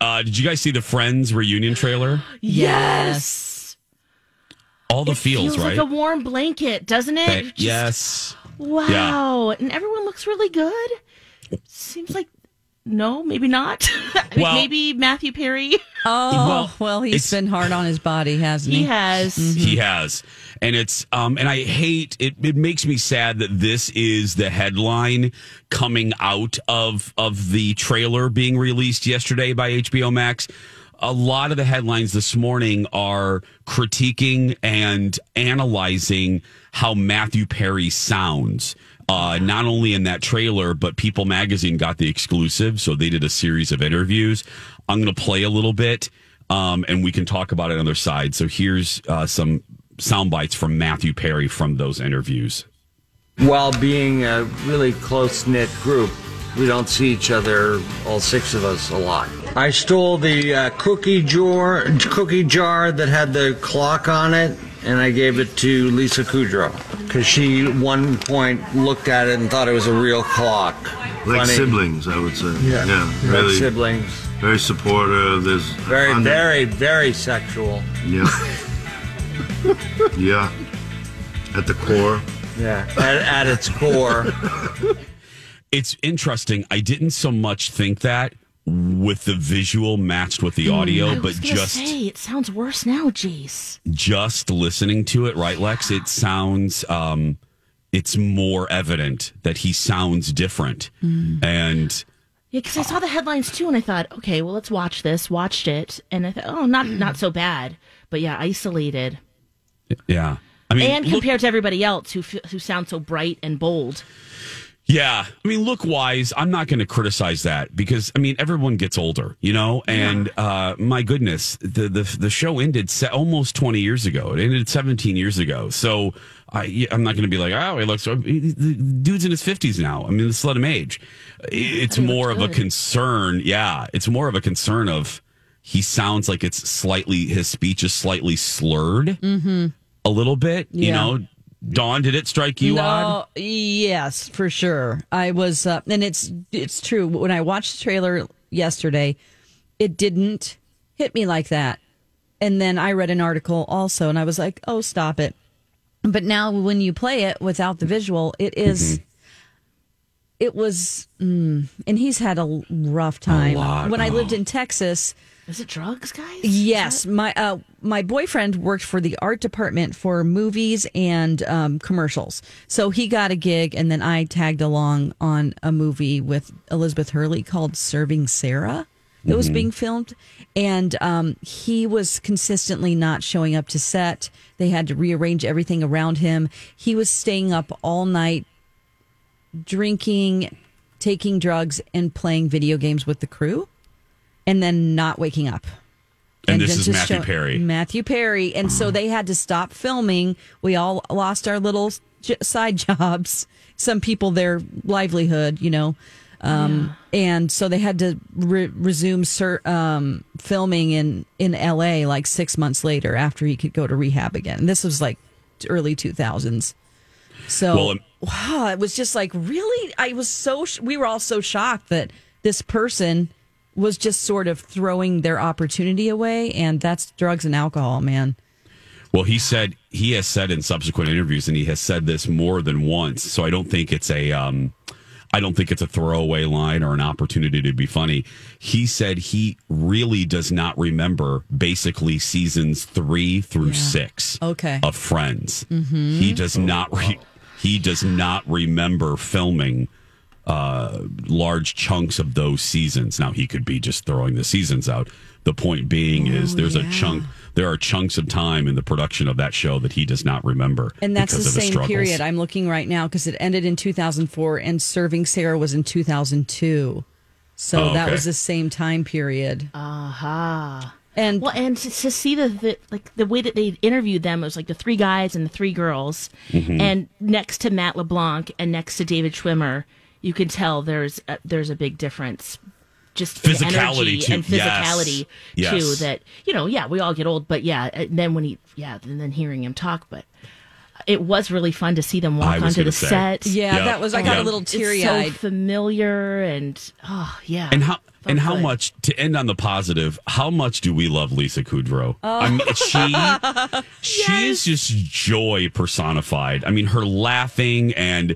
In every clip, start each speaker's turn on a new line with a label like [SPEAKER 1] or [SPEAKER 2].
[SPEAKER 1] Uh, did you guys see the Friends reunion trailer?
[SPEAKER 2] Yes.
[SPEAKER 1] All the
[SPEAKER 2] it
[SPEAKER 1] feels,
[SPEAKER 2] feels
[SPEAKER 1] right?
[SPEAKER 2] like a warm blanket, doesn't it?
[SPEAKER 1] That-
[SPEAKER 2] Just-
[SPEAKER 1] yes.
[SPEAKER 2] Wow. And everyone looks really good. Seems like no, maybe not.
[SPEAKER 1] Well-
[SPEAKER 2] maybe Matthew Perry.
[SPEAKER 3] Oh,
[SPEAKER 1] Well,
[SPEAKER 3] well, he's
[SPEAKER 1] it's-
[SPEAKER 3] been hard on his body, hasn't he?
[SPEAKER 2] He has.
[SPEAKER 1] He has. And it's um and I hate it it makes me sad that this is the headline coming out of of the trailer being released yesterday by HBO Max. A lot of the headlines this morning are critiquing and analyzing how Matthew Perry sounds. Uh, not only in that trailer, but People Magazine got the exclusive, so they did a series of interviews. I'm going to play a little bit, um, and we can talk about it on the other side. So here's uh, some sound bites from Matthew Perry from those interviews.
[SPEAKER 4] While being a really close knit group, we don't see each other, all six of us, a lot. I stole the uh, cookie jar, cookie jar that had the clock on it, and I gave it to Lisa Kudrow because she, one point, looked at it and thought it was a real clock.
[SPEAKER 5] Like
[SPEAKER 4] Funny.
[SPEAKER 5] siblings, I would say. Yeah,
[SPEAKER 4] Like
[SPEAKER 5] really,
[SPEAKER 4] siblings.
[SPEAKER 5] very supportive. There's
[SPEAKER 4] Very,
[SPEAKER 5] under-
[SPEAKER 4] very, very sexual.
[SPEAKER 5] Yeah, yeah. At the core,
[SPEAKER 4] Yeah, at, at its core.
[SPEAKER 1] It's interesting. I didn't so much think that with the visual matched with the audio,
[SPEAKER 2] I
[SPEAKER 1] but just
[SPEAKER 2] say it sounds worse now, Jace.
[SPEAKER 1] just listening to it, right, Lex? It sounds um it's more evident that he sounds different. And
[SPEAKER 2] Yeah, because I saw the headlines too, and I thought, okay, well, let's watch this. Watched it, and I thought, oh, not not so bad, but yeah, isolated,
[SPEAKER 1] yeah. I mean
[SPEAKER 2] and
[SPEAKER 1] look-
[SPEAKER 2] compared to everybody else who who sound so bright and bold.
[SPEAKER 1] Yeah. I mean, look wise, I'm not going to criticize that because, I mean, everyone gets older, you know? And uh, my goodness, the, the, the show ended se- almost 20 years ago. It ended 17 years ago. So I, I'm not going to be like, oh, he looks, the dude's in his 50s now. I mean, let's let him age. It's more of a concern. Yeah. It's more of a concern of he sounds like it's slightly, his speech is slightly slurred a little bit, you know? Dawn, did it strike you odd?
[SPEAKER 3] No, yes, for sure. I was, uh, and it's it's true. When I watched the trailer yesterday, it didn't hit me like that. And then I read an article also, and I was like, "Oh, stop it!" But now, when you play it without the visual, it is- It was, mm, and he's had a rough time.
[SPEAKER 1] lot,
[SPEAKER 3] when I
[SPEAKER 1] oh.
[SPEAKER 3] lived in Texas,
[SPEAKER 2] Is it drugs, guys?
[SPEAKER 3] Yes, my uh, my boyfriend worked for the art department for movies and um, commercials, so he got a gig, and then I tagged along on a movie with Elizabeth Hurley called "Serving Sara." That was being filmed, and um, he was consistently not showing up to set. They had to rearrange everything around him. He was staying up all night, drinking, taking drugs, and playing video games with the crew and then not waking up.
[SPEAKER 1] And this is Matthew
[SPEAKER 3] show-
[SPEAKER 1] Perry.
[SPEAKER 3] Matthew Perry. And so they had to stop filming. We all lost our little j- side jobs. Some people their livelihood, you know. Um, And so they had to re- resume cer- um, filming in, in LA like six months later after he could go to rehab again. This was like early 2000s. So,
[SPEAKER 1] Well, um,
[SPEAKER 3] wow, it was just like, really? I was so, sh- we were all so shocked that this person was just sort of throwing their opportunity away. And that's drugs and alcohol, man.
[SPEAKER 1] Well, he said he has said in subsequent interviews, and he has said this more than once. So I don't think it's a. Um, I don't think it's a throwaway line or an opportunity to be funny. He said he really does not remember basically seasons three through six
[SPEAKER 3] Okay.
[SPEAKER 1] of Friends. He does not. Re- he does not remember filming uh, large chunks of those seasons. Now he could be just throwing the seasons out. The point being is there's a chunk. There are chunks of time in the production of that show that he does not remember,
[SPEAKER 3] And that's the same
[SPEAKER 1] struggles.
[SPEAKER 3] period I'm looking right now because it ended in 2004 and Serving Sara was in 2002. So
[SPEAKER 1] Oh,
[SPEAKER 3] that was the same time period.
[SPEAKER 2] Aha.
[SPEAKER 3] And
[SPEAKER 2] Well, and to, to see the, the like the way that they interviewed them it was like the three guys and the three girls,
[SPEAKER 1] Mm-hmm.
[SPEAKER 2] and next to Matt LeBlanc and next to David Schwimmer, you can tell there's a, there's a big difference. Just
[SPEAKER 1] Physicality, too.
[SPEAKER 2] and physicality
[SPEAKER 1] Yes.
[SPEAKER 2] too. That you know, yeah, we all get old, but yeah, and then when he, yeah, and then hearing him talk, but it was really fun to see them walk onto the
[SPEAKER 1] say.
[SPEAKER 2] set.
[SPEAKER 3] yeah,
[SPEAKER 1] Yep.
[SPEAKER 3] that was, I got
[SPEAKER 1] Yep.
[SPEAKER 3] a little
[SPEAKER 2] It's so
[SPEAKER 3] teary eyed.
[SPEAKER 2] familiar and oh yeah.
[SPEAKER 1] And how
[SPEAKER 2] Felt
[SPEAKER 1] and how
[SPEAKER 2] good.
[SPEAKER 1] much to end on the positive? How much do we love Lisa Kudrow? Oh. I mean, she she is just joy personified. I mean, her laughing and.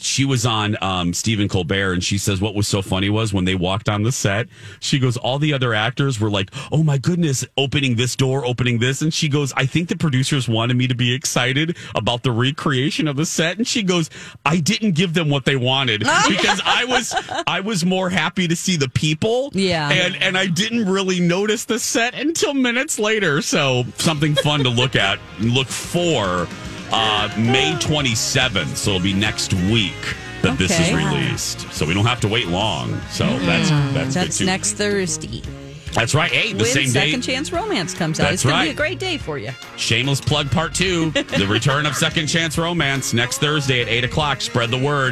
[SPEAKER 1] She was on um, Stephen Colbert, and she says what was so funny was when they walked on the set. She goes, all the other actors were like, "Oh my goodness, opening this door, opening this," and she goes, "I think the producers wanted me to be excited about the recreation of the set." And she goes, "I didn't give them what they wanted because I was I was more happy to see the people,
[SPEAKER 3] Yeah.
[SPEAKER 1] and and I didn't really notice the set until minutes later. So something fun to look at, and look for uh, May 27th. So it'll be next week that this is released. So we don't have to wait long. So that's that's,
[SPEAKER 3] That's
[SPEAKER 1] good too.
[SPEAKER 3] next Thursday.
[SPEAKER 1] That's right. Hey, the
[SPEAKER 3] when
[SPEAKER 1] same
[SPEAKER 3] Second. Chance Romance comes out.
[SPEAKER 1] That's
[SPEAKER 3] it's going to be
[SPEAKER 1] right.
[SPEAKER 3] a great day for you.
[SPEAKER 1] Shameless plug part two. the return of Second Chance Romance next Thursday at eight o'clock. Spread the word.